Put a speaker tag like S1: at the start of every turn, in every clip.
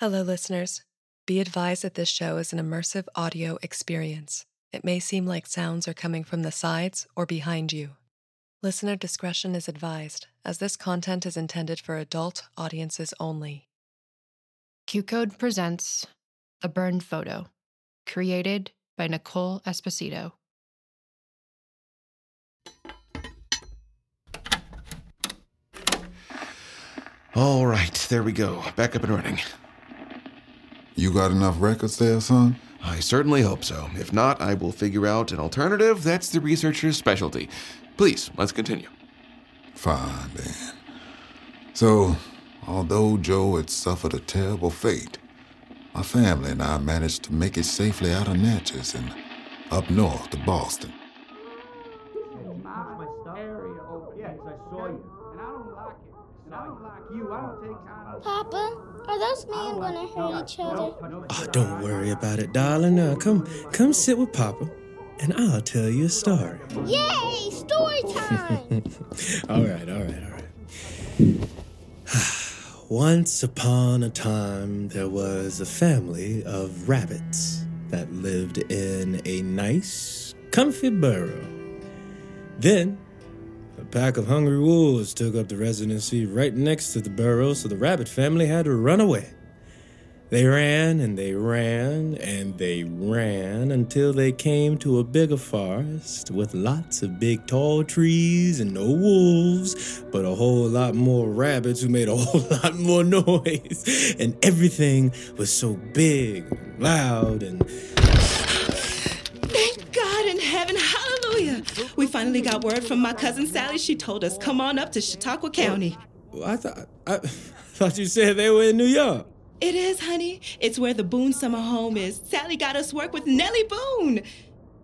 S1: Hello, listeners. Be advised that this show is an immersive audio experience. It may seem like sounds are coming from the sides or behind you. Listener discretion is advised, as this content is intended for adult audiences only.
S2: QCODE presents A Burned Photo, created by Nicole Esposito.
S3: All right, there we go. Back up and running.
S4: You got enough records there, son?
S3: I certainly hope so. If not, I will figure out an alternative. That's the researcher's specialty. Please, let's continue.
S4: Fine, then. So, although Joe had suffered a terrible fate, my family and I managed to make it safely out of Natchez and up north to Boston.
S5: Papa, are those men gonna hurt each other?
S6: Oh, don't worry about it, darling. Now, come, come sit with Papa, and I'll tell you a story.
S5: Yay! Story time!
S6: all right, all right, all right. Once upon a time, there was a family of rabbits that lived in a nice, comfy burrow. Then, a pack of hungry wolves took up the residency right next to the burrow, so the rabbit family had to run away. They ran and they ran and they ran until they came to a bigger forest with lots of big tall trees and no wolves, but a whole lot more rabbits who made a whole lot more noise. And everything was so big and loud and
S7: Thank God in heaven, We finally got word from my cousin Sally. She told us, come on up to Chautauqua County.
S6: I thought I thought you said they were in New York.
S7: It is, honey. It's where the Boone summer home is. Sally got us work with Nellie Boone.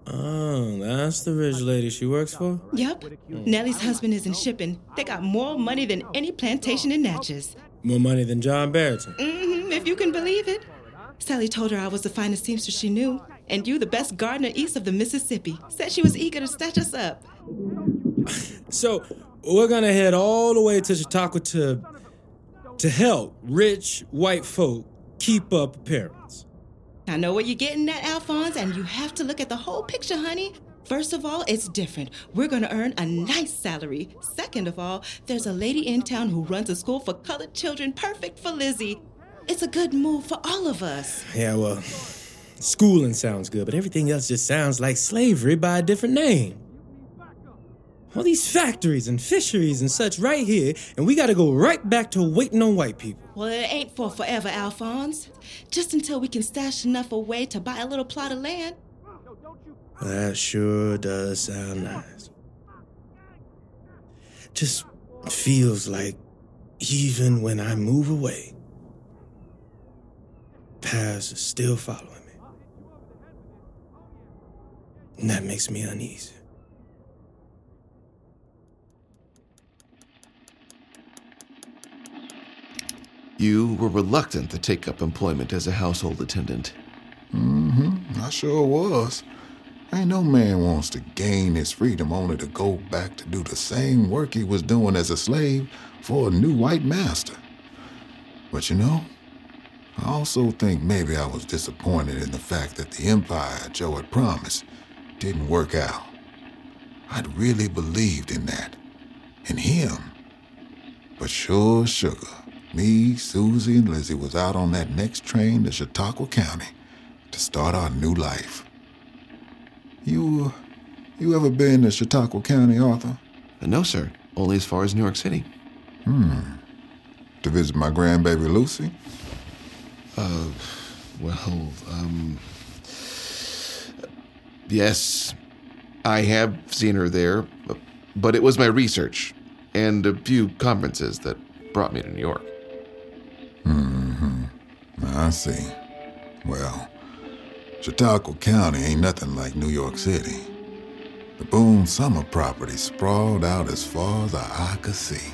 S6: Oh, that's the rich lady she works for?
S7: Yep. Nellie's husband is in shipping. They got more money than any plantation in Natchez.
S6: More money than John Barrington.
S7: Mm-hmm, if you can believe it. Sally told her I was the finest seamstress she knew, and you the best gardener east of the Mississippi. Said she was eager to stitch us up.
S6: so, we're gonna head all the way to Chautauqua to to help rich white folk keep up appearance.
S7: I know what you're getting at, Alphonse, and you have to look at the whole picture, honey. First of all, it's different. We're going to earn a nice salary. Second of all, there's a lady in town who runs a school for colored children perfect for Lizzie. It's a good move for all of us.
S6: Yeah, well, schooling sounds good, but everything else just sounds like slavery by a different name. All these factories and fisheries and such right here, and we gotta go right back to waiting on white people.
S7: Well, it ain't for forever, Alphonse. Just until we can stash enough away to buy a little plot of land.
S6: That sure does sound nice. Just feels like even when I move away, paths are still following me. And that makes me uneasy.
S3: You were reluctant to take up employment as a household attendant.
S4: Mm-hmm. I sure was. Ain't no man wants to gain his freedom only to go back to do the same work he was doing as a slave for a new white master. But you know, I also think maybe I was disappointed in the fact that the empire Joe had promised didn't work out. I'd really believed in that, in him. But sure sugar, me, Susie, and Lizzie was out on that next train to Chautauqua County to start our new life. You, you ever been to Chautauqua County, Arthur?
S3: No, sir. Only as far as New York City.
S4: Hmm. To visit my grandbaby Lucy?
S3: Uh, well, um. Yes, I have seen her there, but it was my research and a few conferences that brought me to New York.
S4: Mm-hmm. I see. Well, Chautauqua County ain't nothing like New York City. The Boone Summer property sprawled out as far as the eye could see.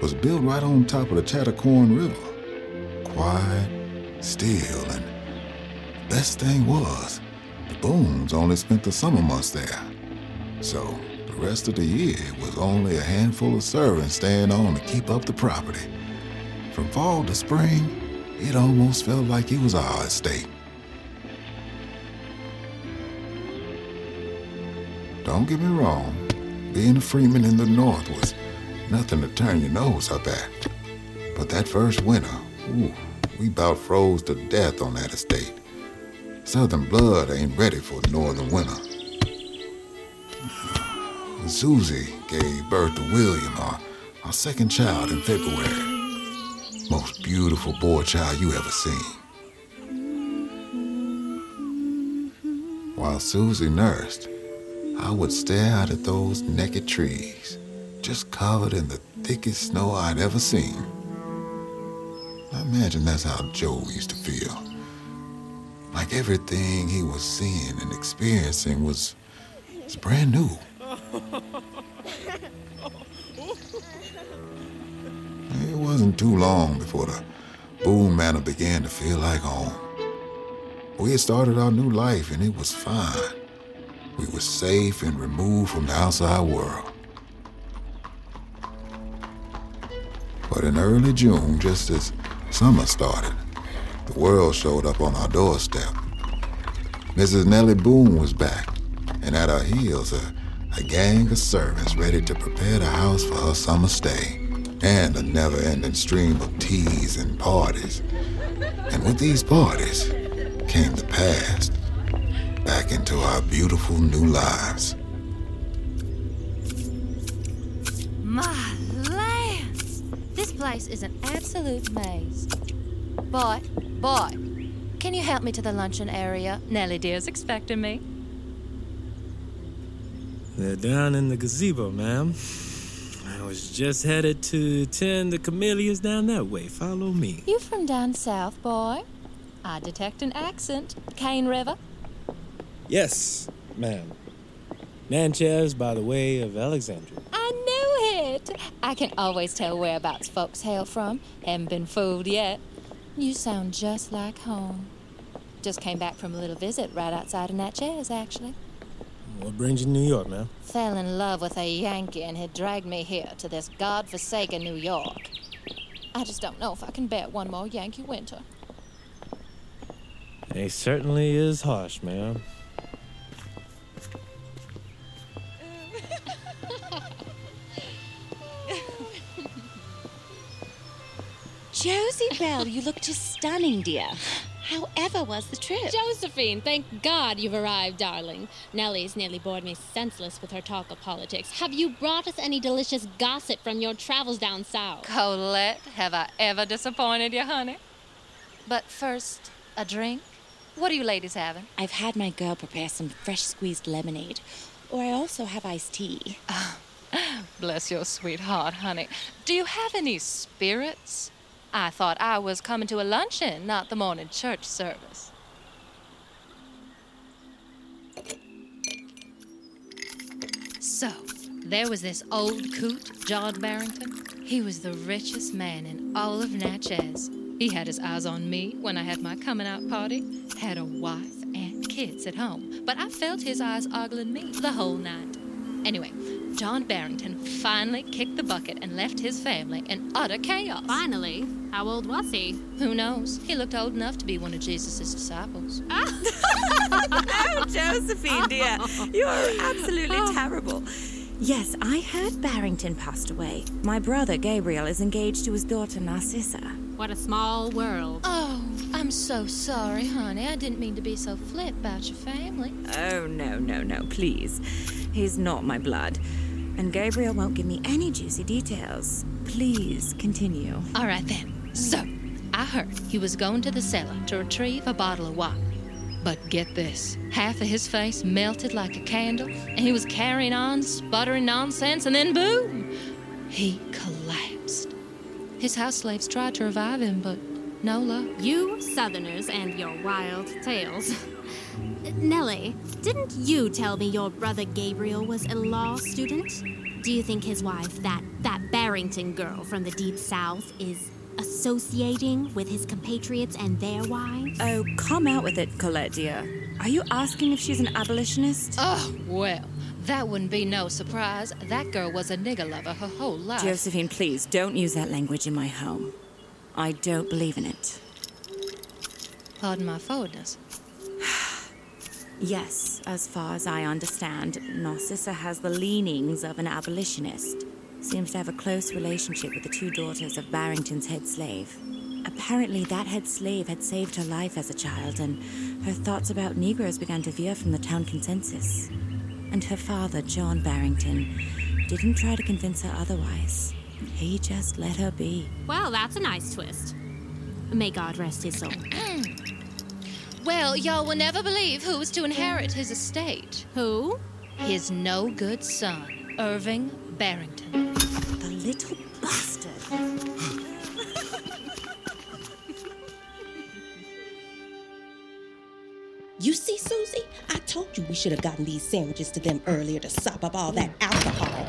S4: Was built right on top of the Chattahorn River. Quiet, still, and the best thing was, Boones only spent the summer months there. So the rest of the year it was only a handful of servants staying on to keep up the property. From fall to spring, it almost felt like it was our estate. Don't get me wrong, being a freeman in the North was nothing to turn your nose up at. But that first winter, ooh, we about froze to death on that estate. Southern blood ain't ready for northern winter. Susie gave birth to William, our, our second child, in February. Most beautiful boy child you ever seen. While Susie nursed, I would stare out at those naked trees, just covered in the thickest snow I'd ever seen. I imagine that's how Joe used to feel. Like everything he was seeing and experiencing was, was brand new. It wasn't too long before the Boone Manor began to feel like home. We had started our new life and it was fine. We were safe and removed from the outside world. But in early June, just as summer started, the world showed up on our doorstep. Mrs. Nellie Boone was back, and at her heels, a, a gang of servants ready to prepare the house for her summer stay, and a never ending stream of teas and parties. And with these parties came the past, back into our beautiful new lives.
S8: My lands! This place is an absolute maze. Boy, boy, can you help me to the luncheon area? Nellie dear's expecting me.
S6: They're down in the gazebo, ma'am. I was just headed to tend the camellias down that way. Follow me.
S8: You from down south, boy? I detect an accent. Cane River?
S6: Yes, ma'am. Natchez by the way of Alexandria.
S8: I knew it! I can always tell whereabouts folks hail from. Haven't been fooled yet. You sound just like home. Just came back from a little visit right outside of Natchez, actually.
S6: What brings you to New York, ma'am?
S8: Fell in love with a Yankee and he dragged me here to this god-forsaken New York. I just don't know if I can bear one more Yankee winter.
S6: He certainly is harsh, ma'am.
S9: Josie Bell, you look just stunning, dear. However was the trip?
S10: Josephine, thank God you've arrived, darling. Nellie's nearly bored me senseless with her talk of politics. Have you brought us any delicious gossip from your travels down south?
S8: Colette, have I ever disappointed you, honey? But first, a drink? What are you ladies having?
S9: I've had my girl prepare some fresh squeezed lemonade, or I also have iced tea.
S8: Oh, bless your sweet heart, honey. Do you have any spirits? I thought I was coming to a luncheon, not the morning church service. So, there was this old coot, John Barrington. He was the richest man in all of Natchez. He had his eyes on me when I had my coming out party, had a wife and kids at home, but I felt his eyes ogling me the whole night. Anyway, John Barrington finally kicked the bucket and left his family in utter chaos.
S10: Finally? How old was he?
S8: Who knows? He looked old enough to be one of Jesus' disciples. Ah.
S9: oh, Josephine, dear, you are absolutely oh. terrible. Yes, I heard Barrington passed away. My brother Gabriel is engaged to his daughter Narcissa.
S10: What a small world.
S8: Oh, I'm so sorry, honey. I didn't mean to be so flip about your family.
S9: Oh, no, no, no, please. He's not my blood. And Gabriel won't give me any juicy details. Please continue.
S8: All right then. So, I heard he was going to the cellar to retrieve a bottle of wine. But get this half of his face melted like a candle, and he was carrying on, sputtering nonsense, and then boom! He collapsed. His house slaves tried to revive him, but no luck.
S10: You Southerners and your wild tales. Nellie, didn't you tell me your brother Gabriel was a law student? Do you think his wife, that that Barrington girl from the deep south, is associating with his compatriots and their wives?
S9: Oh, come out with it, Colette, dear. Are you asking if she's an abolitionist?
S8: Oh, well, that wouldn't be no surprise. That girl was a nigger lover her whole life.
S9: Josephine, please don't use that language in my home. I don't believe in it.
S8: Pardon my forwardness.
S9: yes, as far as I understand, Narcissa has the leanings of an abolitionist. Seems to have a close relationship with the two daughters of Barrington's head slave. Apparently, that head slave had saved her life as a child, and her thoughts about Negroes began to veer from the town consensus. And her father, John Barrington, didn't try to convince her otherwise. He just let her be.
S10: Well, that's a nice twist. May God rest his soul.
S8: well, y'all will never believe who was to inherit his estate.
S10: Who?
S8: His no good son, Irving Barrington.
S9: The little bastard.
S11: We should have gotten these sandwiches to them earlier to sop up all that alcohol.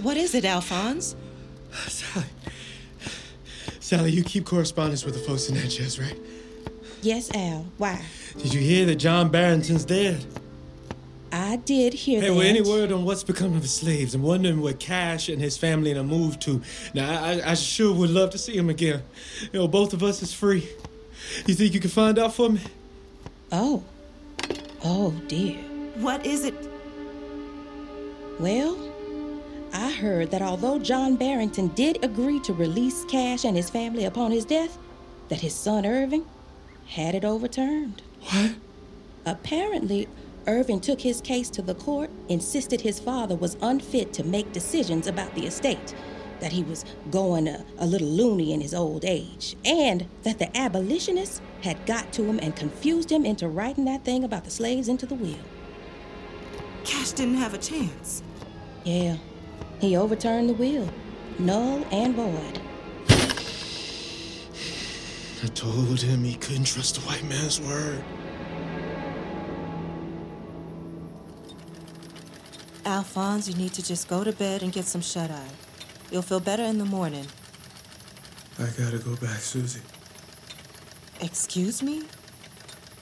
S11: What is it, Alphonse?
S6: Sally. Sally, you keep correspondence with the folks in Natchez, right?
S11: Yes, Al. Why?
S6: Did you hear that John Barrington's dead?
S11: I did hear
S6: hey,
S11: that.
S6: well, any word on what's become of his slaves? I'm wondering where Cash and his family are moved to. Now, I, I sure would love to see him again. You know, both of us is free. You think you can find out for me?
S11: Oh. Oh, dear.
S9: What is it?
S11: Well, I heard that although John Barrington did agree to release Cash and his family upon his death, that his son Irving had it overturned.
S6: What?
S11: Apparently, Irving took his case to the court, insisted his father was unfit to make decisions about the estate, that he was going a, a, little loony in his old age, and that the abolitionists had got to him and confused him into writing that thing about the slaves into the will.
S9: Cash didn't have a chance.
S11: Yeah, he overturned the will, null and void.
S6: I told him he couldn't trust the white man's word.
S7: Alphonse, you need to just go to bed and get some shut eye. You'll feel better in the morning.
S6: I gotta go back, Susie.
S7: Excuse me?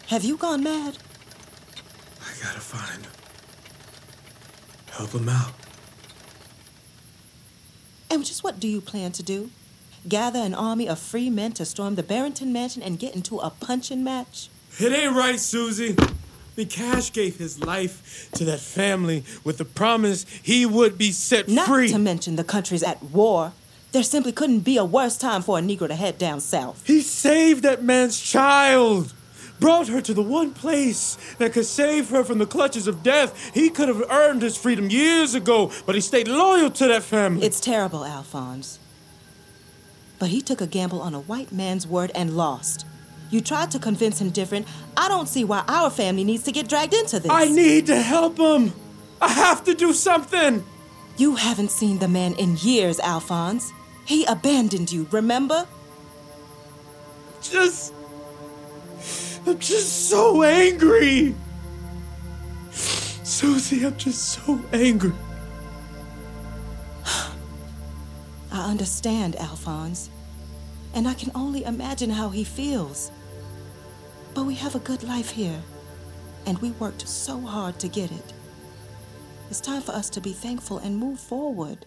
S7: Have you gone mad?
S6: I gotta find him. Help him out.
S7: And just what do you plan to do? Gather an army of free men to storm the Barrington Mansion and get into a punching match?
S6: It ain't right, Susie. The Cash gave his life to that family with the promise he would be set
S7: Not
S6: free.
S7: Not to mention the country's at war. There simply couldn't be a worse time for a Negro to head down south.
S6: He saved that man's child, brought her to the one place that could save her from the clutches of death. He could have earned his freedom years ago, but he stayed loyal to that family.
S7: It's terrible, Alphonse. But he took a gamble on a white man's word and lost. You tried to convince him different. I don't see why our family needs to get dragged into this.
S6: I need to help him. I have to do something.
S7: You haven't seen the man in years, Alphonse. He abandoned you, remember?
S6: Just. I'm just so angry. Susie, I'm just so angry.
S7: I understand, Alphonse. And I can only imagine how he feels. But we have a good life here. and we worked so hard to get it. It's time for us to be thankful and move forward.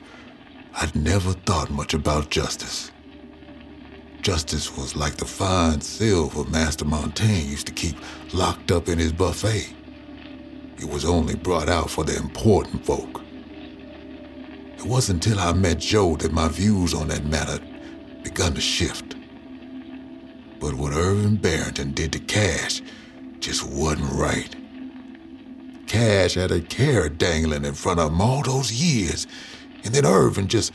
S4: I'd never thought much about justice. Justice was like the fine silver Master Montaigne used to keep locked up in his buffet. It was only brought out for the important folk. It wasn't until I met Joe that my views on that matter begun to shift. But what Irvin Barrington did to Cash just wasn't right. Cash had a carrot dangling in front of him all those years, and then Irvin just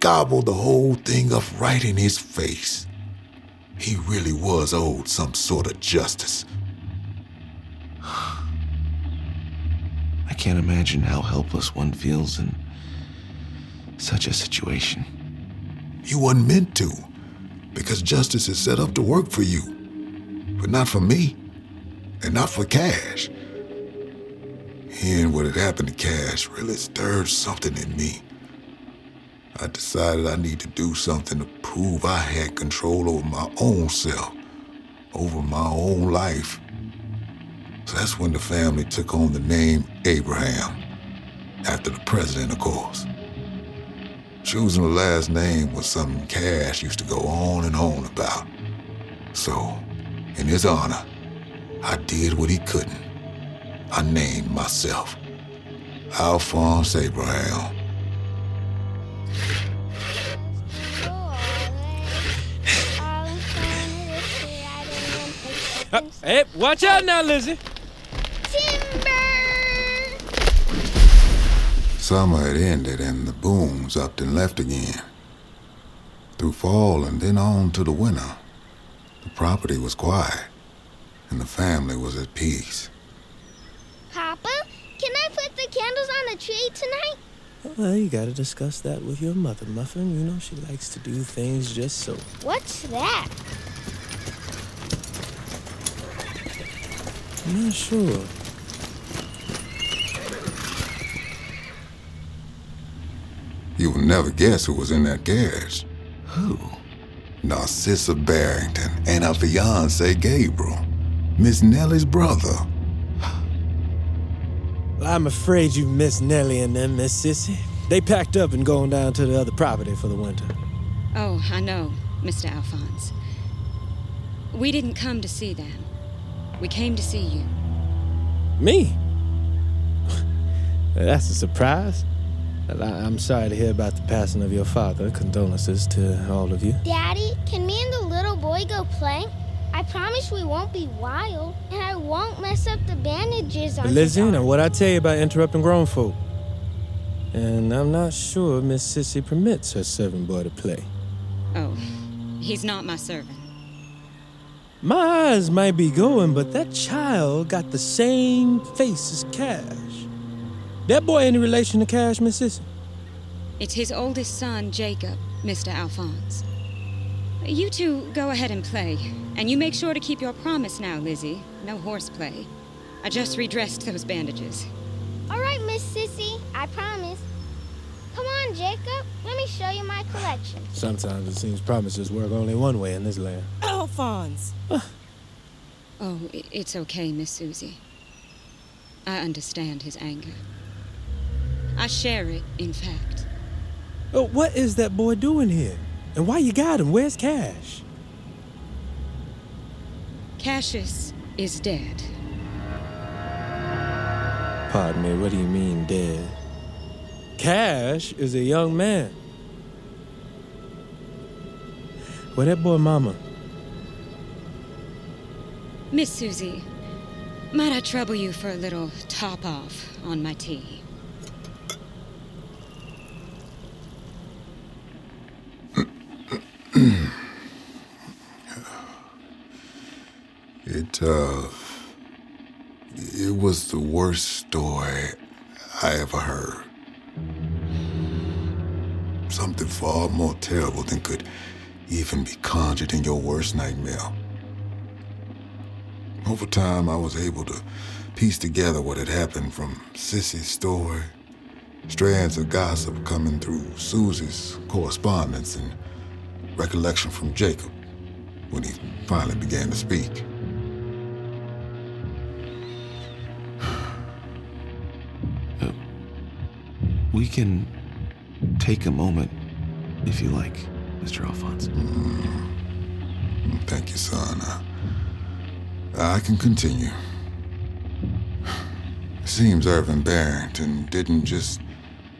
S4: gobbled the whole thing up right in his face. He really was owed some sort of justice.
S3: I can't imagine how helpless one feels in such a situation.
S4: You weren't meant to, because justice is set up to work for you, but not for me, and not for Cash. Hearing what had happened to Cash really stirred something in me. I decided I need to do something to prove I had control over my own self, over my own life. So that's when the family took on the name Abraham, after the president, of course. Choosing the last name was something Cash used to go on and on about. So, in his honor, I did what he couldn't. I named myself Alphonse Abraham.
S12: Uh, hey, watch out now, Lizzie. Timber!
S4: Summer had ended and the Boones upped and left again. Through fall and then on to the winter, the property was quiet and the family was at peace.
S5: Papa, can I put the candles on the tree tonight?
S6: Well, you gotta discuss that with your mother, Muffin. You know she likes to do things just so.
S5: What's that?
S6: I'm not sure.
S4: You will never guess who was in that carriage.
S3: Who?
S4: Narcissa Barrington and her fiance Gabriel, Miss Nellie's brother.
S6: Well, I'm afraid you missed Nellie and them, Miss Sissy. They packed up and going down to the other property for the winter.
S13: Oh, I know, Mr. Alphonse. We didn't come to see them. We came to see you.
S6: Me? That's a surprise. I- I'm sorry to hear about the passing of your father. Condolences to all of you.
S5: Daddy, can me and the little boy go play? I promise we won't be wild, and I won't mess up the bandages on his
S6: Lizzie, now what I tell you about interrupting grown folk? And I'm not sure Miss Sissy permits her servant boy to play.
S13: Oh, he's not my servant.
S6: My eyes might be going, but that child got the same face as Cash. That boy any relation to Cash, Miss Sissy?
S13: It's his oldest son, Jacob, Mr. Alphonse. You two go ahead and play. And you make sure to keep your promise now, Lizzie. No horseplay. I just redressed those bandages.
S5: All right, Miss Sissy, I promise. Come on, Jacob. Let me show you my collection.
S6: Sometimes it seems promises work only one way in this land.
S7: Alphonse!
S13: Oh, it's okay, Miss Susie. I understand his anger. I share it, in fact.
S6: Oh, what is that boy doing here? And why you got him? Where's Cash?
S13: Cassius is dead.
S12: Pardon me, what do you mean dead? Cash is a young man. Where that boy mama?
S13: Miss Susie, might I trouble you for a little top off on my tea?
S4: Uh. It was the worst story I ever heard. Something far more terrible than could even be conjured in your worst nightmare. Over time, I was able to piece together what had happened from Sissy's story, strands of gossip coming through Susie's correspondence, and recollection from Jacob when he finally began to speak.
S3: We can take a moment, if you like, Mr. Alphonse.
S4: Mm. Thank you, son. Uh, I can continue. Seems Irvin Barrington didn't just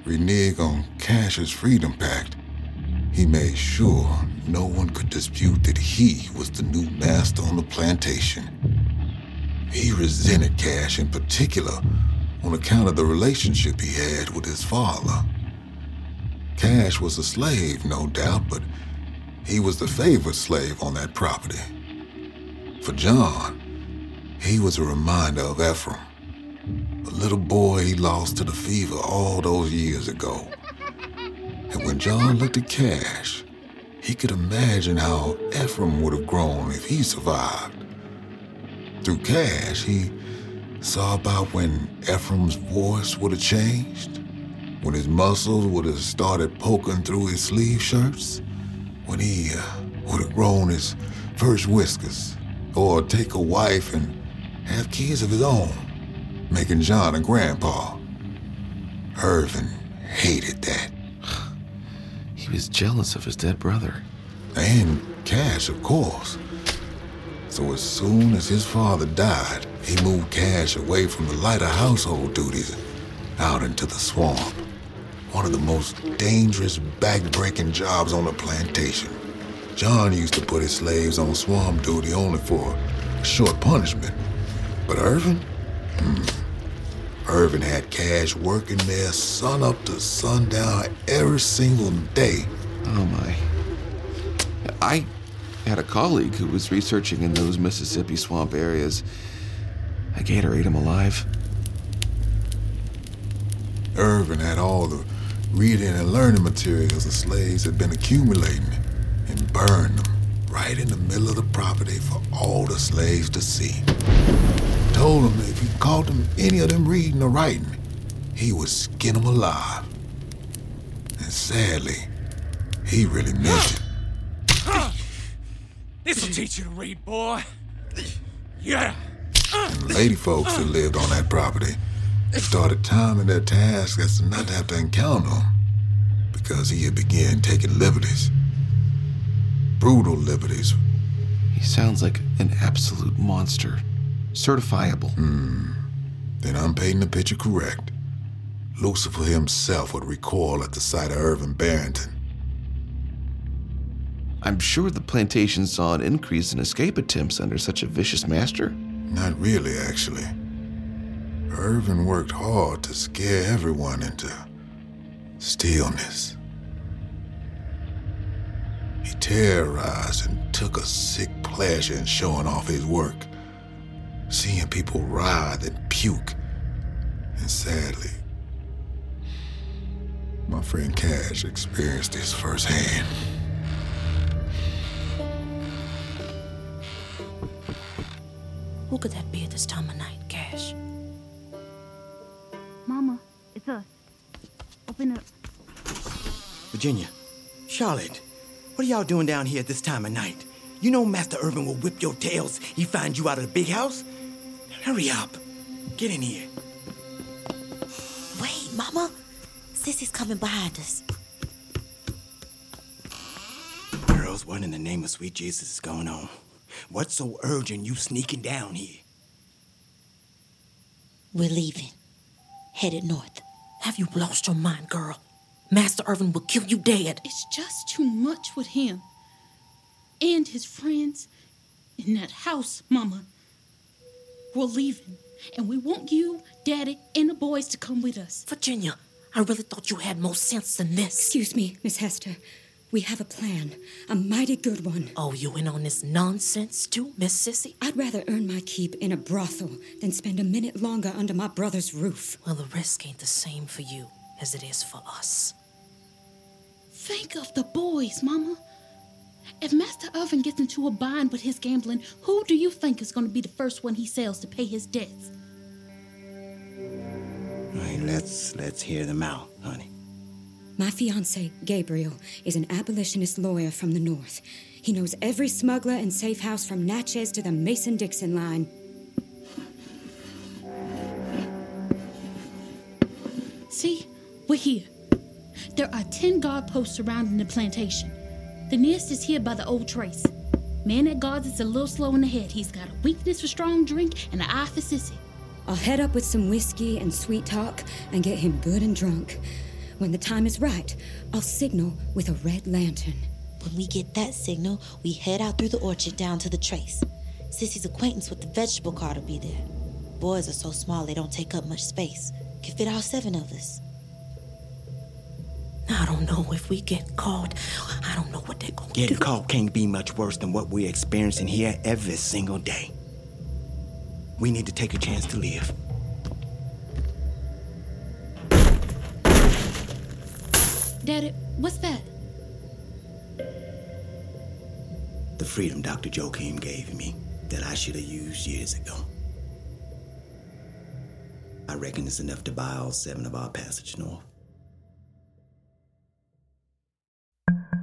S4: renege on Cash's Freedom Pact. He made sure no one could dispute that he was the new master on the plantation. He resented Cash in particular on account of the relationship he had with his father. Cash was a slave, no doubt, but he was the favorite slave on that property. For John, he was a reminder of Ephraim, a little boy he lost to the fever all those years ago. And when John looked at Cash, he could imagine how Ephraim would have grown if he survived. Through Cash, he saw about when Ephraim's voice would have changed, when his muscles would have started poking through his sleeve shirts, when he uh, would have grown his first whiskers, or take a wife and have kids of his own, making John a grandpa. Irvin hated that.
S3: He was jealous of his dead brother.
S4: And Cash, of course. So as soon as his father died, he moved Cash away from the lighter household duties out into the swamp. One of the most dangerous, back-breaking jobs on the plantation. John used to put his slaves on swamp duty only for a short punishment. But Irvin? Hmm. Irvin had Cash working there sun up to sundown every single day.
S3: Oh my. I had a colleague who was researching in those Mississippi swamp areas. A gator ate him alive.
S4: Irvin had all the reading and learning materials the slaves had been accumulating and burned them right in the middle of the property for all the slaves to see. Told them if he caught them any of them reading or writing, he would skin them alive. And sadly, he really meant it.
S14: This'll teach you to read, boy. Yeah.
S4: And lady folks that lived on that property started timing their tasks as to not to have to encounter him because he had began taking liberties. Brutal liberties.
S3: He sounds like an absolute monster. Certifiable.
S4: Hmm. Then I'm painting the picture correct. Lucifer himself would recoil at the sight of Irvin Barrington.
S3: I'm sure the plantation saw an increase in escape attempts under such a vicious master.
S4: Not really, actually. Irvin worked hard to scare everyone into stillness. He terrorized and took a sick pleasure in showing off his work, seeing people writhe and puke. And sadly, my friend Cash experienced this firsthand.
S7: Who could that be at this time of night, Cash?
S15: Mama, it's us. Open up.
S16: Virginia, Charlotte, what are y'all doing down here at this time of night? You know Master Irvin will whip your tails. He finds you out of the big house. Hurry up. Get in here.
S17: Wait, Mama. Sissy's coming behind us.
S16: Girls, what in the name of sweet Jesus is going on? What's so urgent you sneaking down here?
S17: We're leaving. Headed north.
S18: Have you lost your mind, girl? Master Irvin will kill you dead.
S19: It's just too much with him. And his friends. In that house, Mama. We're leaving. And we want you, Daddy, and the boys to come with us.
S18: Virginia, I really thought you had more sense than this.
S11: Excuse me, Miss Hester. We have a plan, a mighty good one.
S18: Oh, you in on this nonsense too, Miss Sissy?
S11: I'd rather earn my keep in a brothel than spend a minute longer under my brother's roof.
S18: Well, the risk ain't the same for you as it is for us.
S19: Think of the boys, Mama. If Master Irvin gets into a bind with his gambling, who do you think is going to be the first one he sells to pay his debts?
S16: All right, let's let's hear them out, honey.
S11: My fiance, Gabriel, is an abolitionist lawyer from the North. He knows every smuggler and safe house from Natchez to the Mason Dixon line.
S19: See, we're here. There are 10 guard posts surrounding the plantation. The nearest is here by the old trace. Man that guards is a little slow in the head. He's got a weakness for strong drink and an eye for sissy.
S11: I'll head up with some whiskey and sweet talk and get him good and drunk. When the time is right, I'll signal with a red lantern.
S17: When we get that signal, we head out through the orchard down to the trace. Sissy's acquaintance with the vegetable cart will be there. Boys are so small they don't take up much space. Can fit all seven of us.
S18: I don't know if we get caught. I don't know what they're going to do.
S16: Getting caught can't be much worse than what we're experiencing here every single day. We need to take a chance to live.
S19: Daddy, what's that?
S16: The freedom Dr. Joachim gave me that I should have used years ago. I reckon it's enough to buy all seven of our passage north.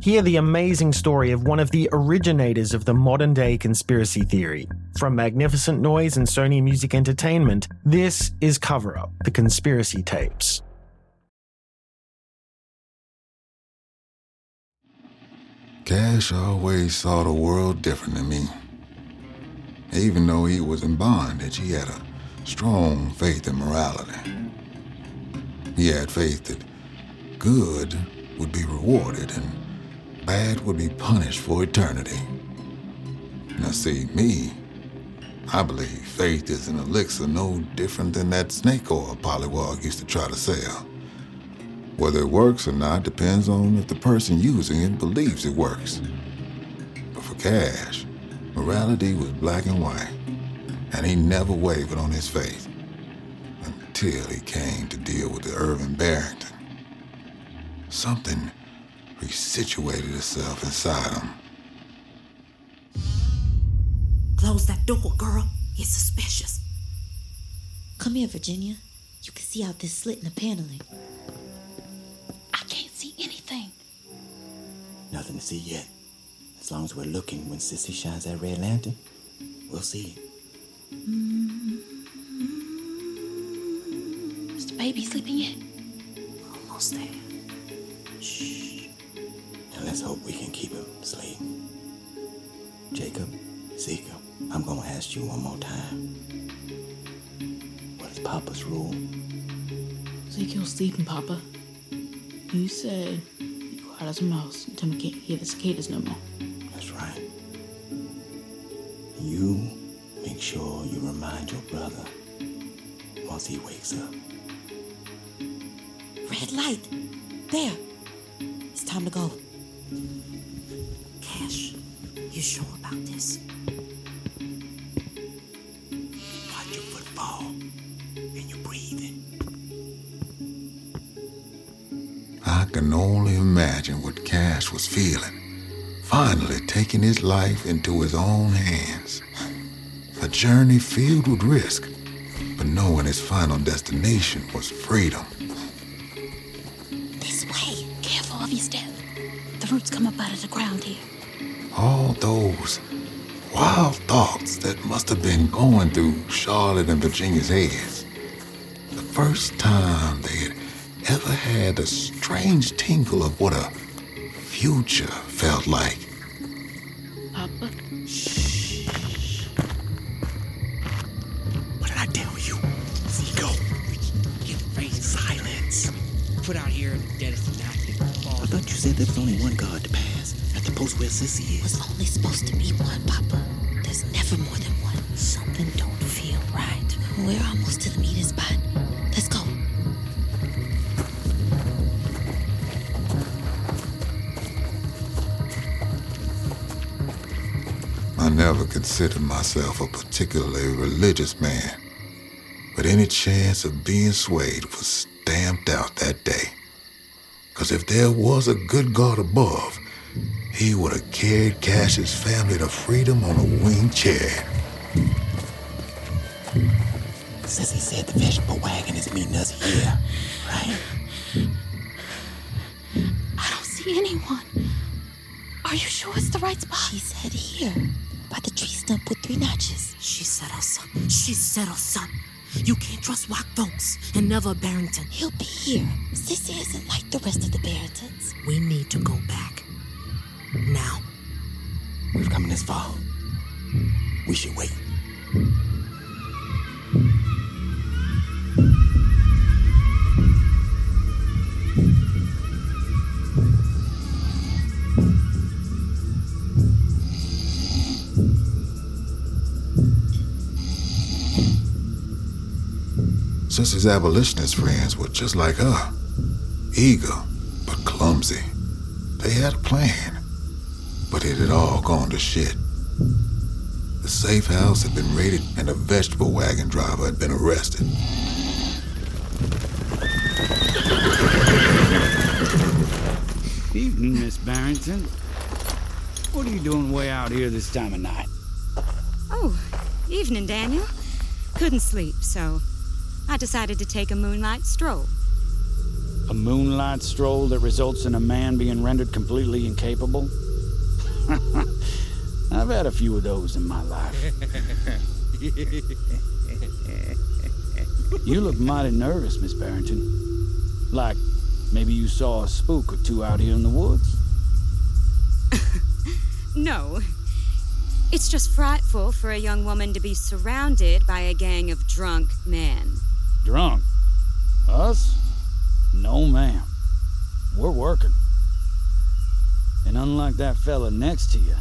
S20: Hear the amazing story of one of the originators of the modern day conspiracy theory. From Magnificent Noise and Sony Music Entertainment, this is Cover Up The Conspiracy Tapes.
S4: Cash always saw the world different than me. Even though he was in bondage, he had a strong faith in morality. He had faith that good would be rewarded and bad would be punished for eternity. Now, see, me, I believe faith is an elixir no different than that snake oil Pollywog used to try to sell. Whether it works or not depends on if the person using it believes it works. But for Cash, morality was black and white, and he never wavered on his faith until he came to deal with the Irvin Barrington. Something resituated itself inside him.
S18: Close that door, girl. It's suspicious.
S17: Come here, Virginia. You can see out this slit in the paneling.
S19: I can't see anything.
S16: Nothing to see yet. As long as we're looking when Sissy shines that red lantern, we'll see.
S19: Is the baby sleeping yet?
S18: Almost there.
S16: And let's hope we can keep him asleep. Jacob, Zeke, I'm gonna ask you one more time. What is Papa's rule?
S19: Ezekiel's sleeping, Papa. You said be quiet as a mouse until we can't hear the cicadas no more.
S16: That's right. You make sure you remind your brother once he wakes up.
S17: Red light. There. It's time to go.
S18: You sure about this?
S16: Watch your and you're breathing.
S4: I can only imagine what Cash was feeling. Finally taking his life into his own hands. A journey filled with risk, but knowing his final destination was freedom. Those wild thoughts that must have been going through Charlotte and Virginia's heads. The first time they had ever had a strange tingle of what a future felt like.
S16: Papa? Shh. What did I tell you? Zico, get very silence. Put out here in the deadest of night. I thought you said there was only one God to pass at the where Sissy is.
S17: It's only supposed to be one, Papa. There's never more than one. Something don't feel right. We're almost to the meeting spot. Let's go.
S4: I never considered myself a particularly religious man, but any chance of being swayed was stamped out that day. Because if there was a good God above, he would have carried Cash's family to freedom on a wing chair.
S16: Sissy said the vegetable wagon is meeting us here, right?
S19: I don't see anyone. Are you sure it's the right spot?
S17: She said here, by the tree stump with three notches.
S18: She said us son. She said us son. You can't trust white folks and never Barrington.
S17: He'll be here. Sissy isn't like the rest of the Barringtons.
S18: We need to go back. Now.
S16: We've come this far. We should wait.
S4: Sissy's abolitionist friends were just like her eager, but clumsy. They had a plan, but it had all gone to shit. The safe house had been raided, and a vegetable wagon driver had been arrested.
S21: Evening, Miss Barrington. What are you doing way out here this time of night?
S13: Oh, evening, Daniel. Couldn't sleep, so I decided to take a moonlight stroll.
S21: A moonlight stroll that results in a man being rendered completely incapable? I've had a few of those in my life. You look mighty nervous, Miss Barrington. Like maybe you saw a spook or two out here in the woods?
S13: No. It's just frightful for a young woman to be surrounded by a gang of drunk men.
S21: Drunk? Us? No, ma'am. We're working. And unlike that fella next to you,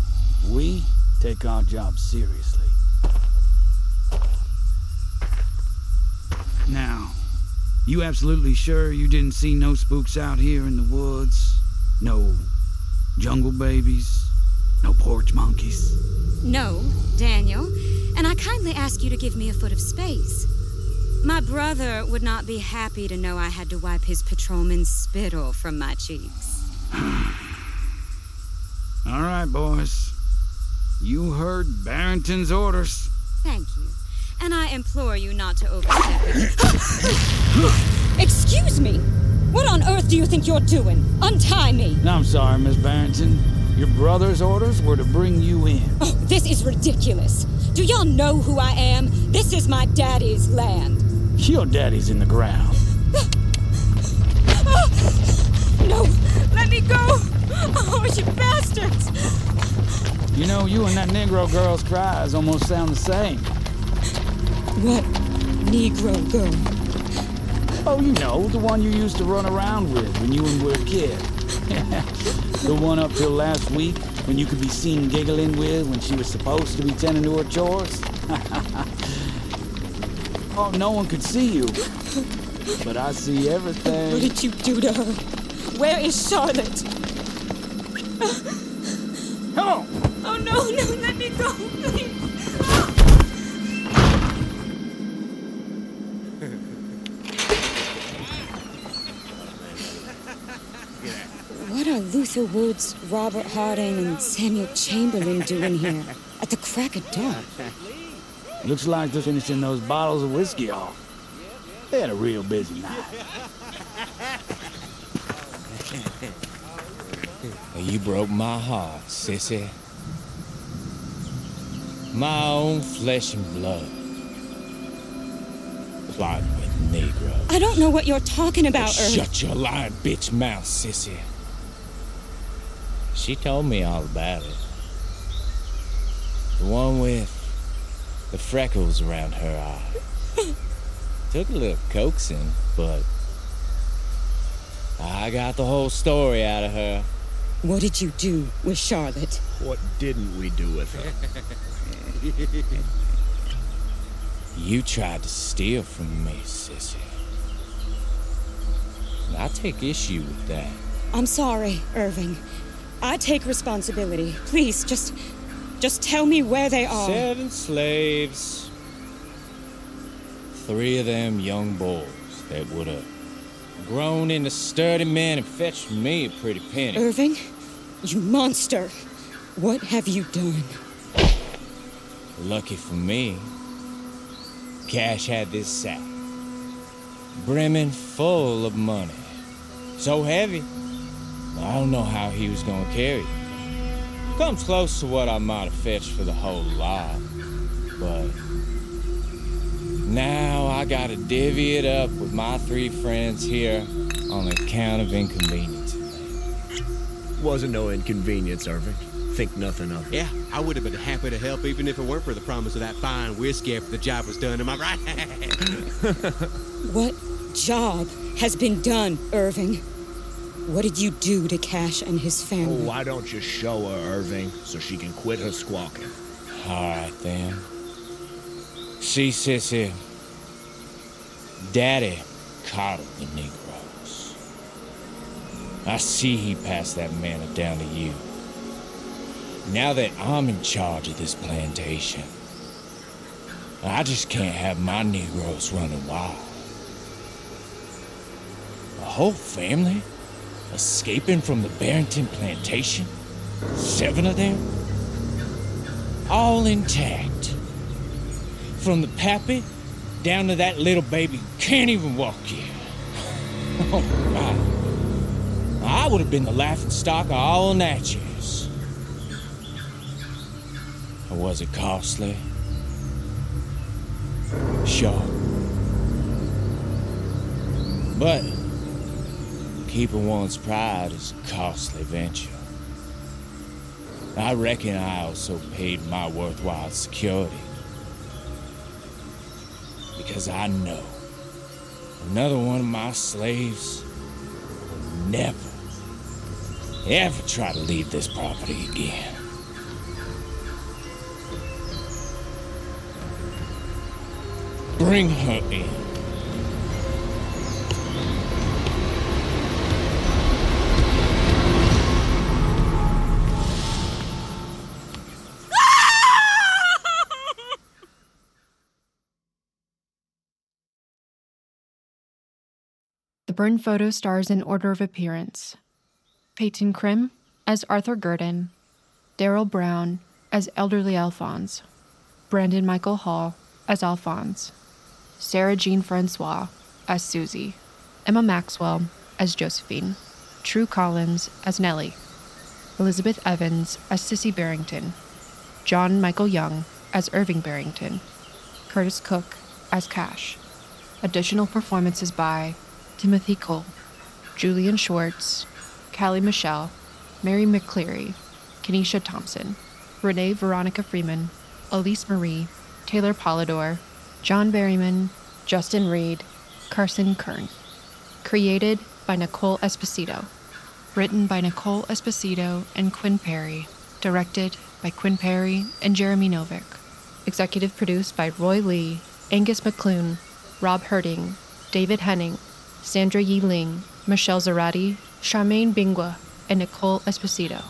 S21: we take our job seriously. Now, you absolutely sure you didn't see no spooks out here in the woods? No jungle babies? No porch monkeys?
S13: No, Daniel, and I kindly ask you to give me a foot of space. My brother would not be happy to know I had to wipe his patrolman's spittle from my cheeks.
S21: Right, boys. You heard Barrington's orders.
S13: Thank you. And I implore you not to overstep it. Excuse me! What on earth do you think you're doing? Untie me!
S21: I'm sorry, Miss Barrington. Your brother's orders were to bring you in.
S13: Oh, this is ridiculous. Do y'all know who I am? This is my daddy's land.
S21: Your daddy's in the ground.
S13: No! Let me go! Oh, you bastards!
S21: You know, you and that Negro girl's cries almost sound the same.
S13: What Negro girl?
S21: Oh, you know, the one you used to run around with when you and were a kid. the one up till last week when you could be seen giggling with when she was supposed to be tending to her chores. oh, no one could see you. But I see everything.
S13: What did you do to her? Where is Charlotte?
S21: Come on!
S13: Oh no, no, let me go, please. What are Luther Woods, Robert Harding, and Samuel Chamberlain doing here at the crack of dawn?
S21: Looks like they're finishing those bottles of whiskey off. They had a real busy night.
S22: You broke my heart, sissy. My own flesh and blood. Plotting with Negro.
S13: I don't know what you're talking about, Irv.
S22: Shut your lying bitch mouth, sissy. She told me all about it. The one with the freckles around her eye. Took a little coaxing, but I got the whole story out of her.
S13: What did you do with Charlotte?
S23: What didn't we do with her?
S22: You tried to steal from me, sissy. And I take issue with that.
S13: I'm sorry, Irving. I take responsibility. Please, just. just tell me where they are.
S22: Seven slaves. Three of them young boys that would have grown into sturdy men and fetched me a pretty penny.
S13: Irving, you monster. What have you done?
S22: Lucky for me, Cash had this sack, brimming full of money. So heavy, I don't know how he was gonna carry it. Comes close to what I might have fetched for the whole lot, but now I gotta divvy it up with my three friends here on account of inconvenience.
S23: Wasn't no inconvenience, Irving. Think nothing of it.
S24: Yeah, I would have been happy to help even if it weren't for the promise of that fine whiskey after the job was done. Am I right?
S13: What job has been done, Irving? What did you do to Cash and his
S23: Oh,
S13: family?
S23: why don't you show her, Irving, so she can quit her squawking?
S22: All right, then. See, sissy, Daddy coddled the Negroes. I see he passed that manna down to you. Now that I'm in charge of this plantation, I just can't have my Negroes running wild. A whole family escaping from the Barrington plantation? Seven of them? All intact. From the pappy down to that little baby who can't even walk yet. Oh. I would have been the laughing stock of all Natchez. Or was it costly? Sure. But keeping one's pride is a costly venture. I reckon I also paid my worthwhile security. Because I know another one of my slaves will never, ever try to leave this property again. Bring her in.
S1: Burn photo stars in order of appearance. Peyton Krim as Arthur Gurdon, Daryl Brown as Elderly Alphonse, Brandon Michael Hall as Alphonse, Sarah Jean Francois as Susie, Emma Maxwell as Josephine, True Collins as Nellie, Elizabeth Evans as Sissy Barrington, John Michael Young as Irving Barrington, Curtis Cook as Cash. Additional performances by Timothy Cole, Julian Schwartz, Callie Michelle, Mary McCleary, Kenesha Thompson, Renee Veronica Freeman, Elise Marie, Taylor Polidor, John Berryman, Justin Reed, Carson Kern. Created by Nicole Esposito. Written by Nicole Esposito and Quinn Perry. Directed by Quinn Perry and Jeremy Novick. Executive produced by Roy Lee, Angus McClune, Rob Herding, David Henning, Sandra Yi Ling, Michelle Zarati, Charmaine Bingwa, and Nicole Esposito.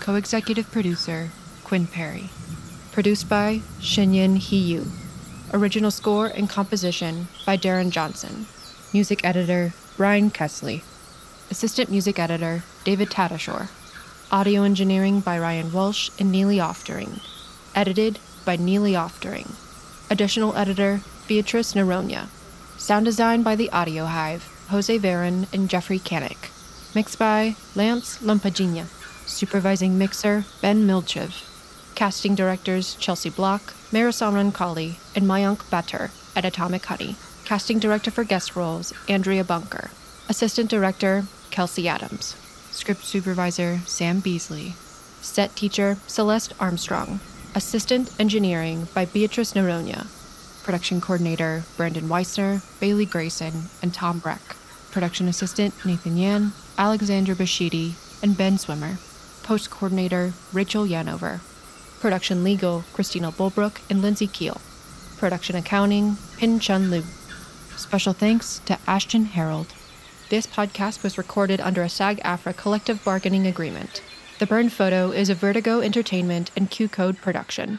S1: Co executive producer Quinn Perry. Produced by Shinyin Hiyu. Original score and composition by Darren Johnson. Music editor Brian Kesley. Assistant music editor David Tadashore. Audio engineering by Ryan Walsh and Neely Oftering. Edited by Neely Oftering. Additional editor Beatrice Noronha. Sound design by The Audio Hive, Jose Varon and Jeffrey Kanik. Mixed by Lance Lampagina. Supervising mixer, Ben Milchev. Casting directors, Chelsea Block, Marisamran Kali, and Mayank Batur at Atomic Honey. Casting director for guest roles, Andrea Bunker. Assistant director, Kelsey Adams. Script supervisor, Sam Beasley. Set teacher, Celeste Armstrong. Assistant engineering by Beatrice Noronha. Production coordinator, Brandon Weissner, Bailey Grayson, and Tom Breck. Production assistant, Nathan Yan, Alexander Bashidi, and Ben Swimmer. Post coordinator, Rachel Yanover. Production legal, Christina Bulbrook and Lindsay Keel. Production accounting, Pin Chun Lu. Special thanks to Ashton Harold. This podcast was recorded under a SAG-AFTRA collective bargaining agreement. The Burn Photo is a Vertigo Entertainment and QCODE production.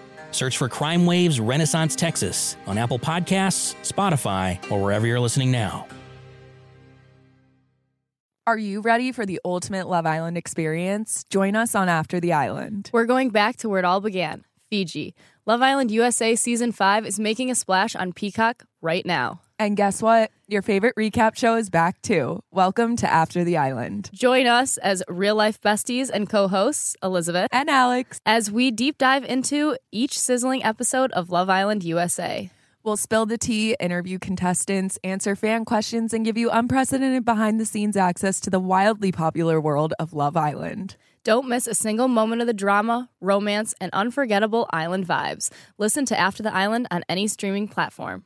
S25: Search for Crime Waves Renaissance Texas on Apple Podcasts, Spotify, or wherever you're listening now.
S26: Are you ready for the ultimate Love Island experience? Join us on After the Island.
S27: We're going back to where it all began Fiji. Love Island USA Season 5 is making a splash on Peacock right now.
S26: And guess what? Your favorite recap show is back too. Welcome to After the Island.
S27: Join us as real life besties and co hosts, Elizabeth
S26: and Alex,
S27: as we deep dive into each sizzling episode of Love Island USA.
S26: We'll spill the tea, interview contestants, answer fan questions, and give you unprecedented behind the scenes access to the wildly popular world of Love Island.
S27: Don't miss a single moment of the drama, romance, and unforgettable island vibes. Listen to After the Island on any streaming platform.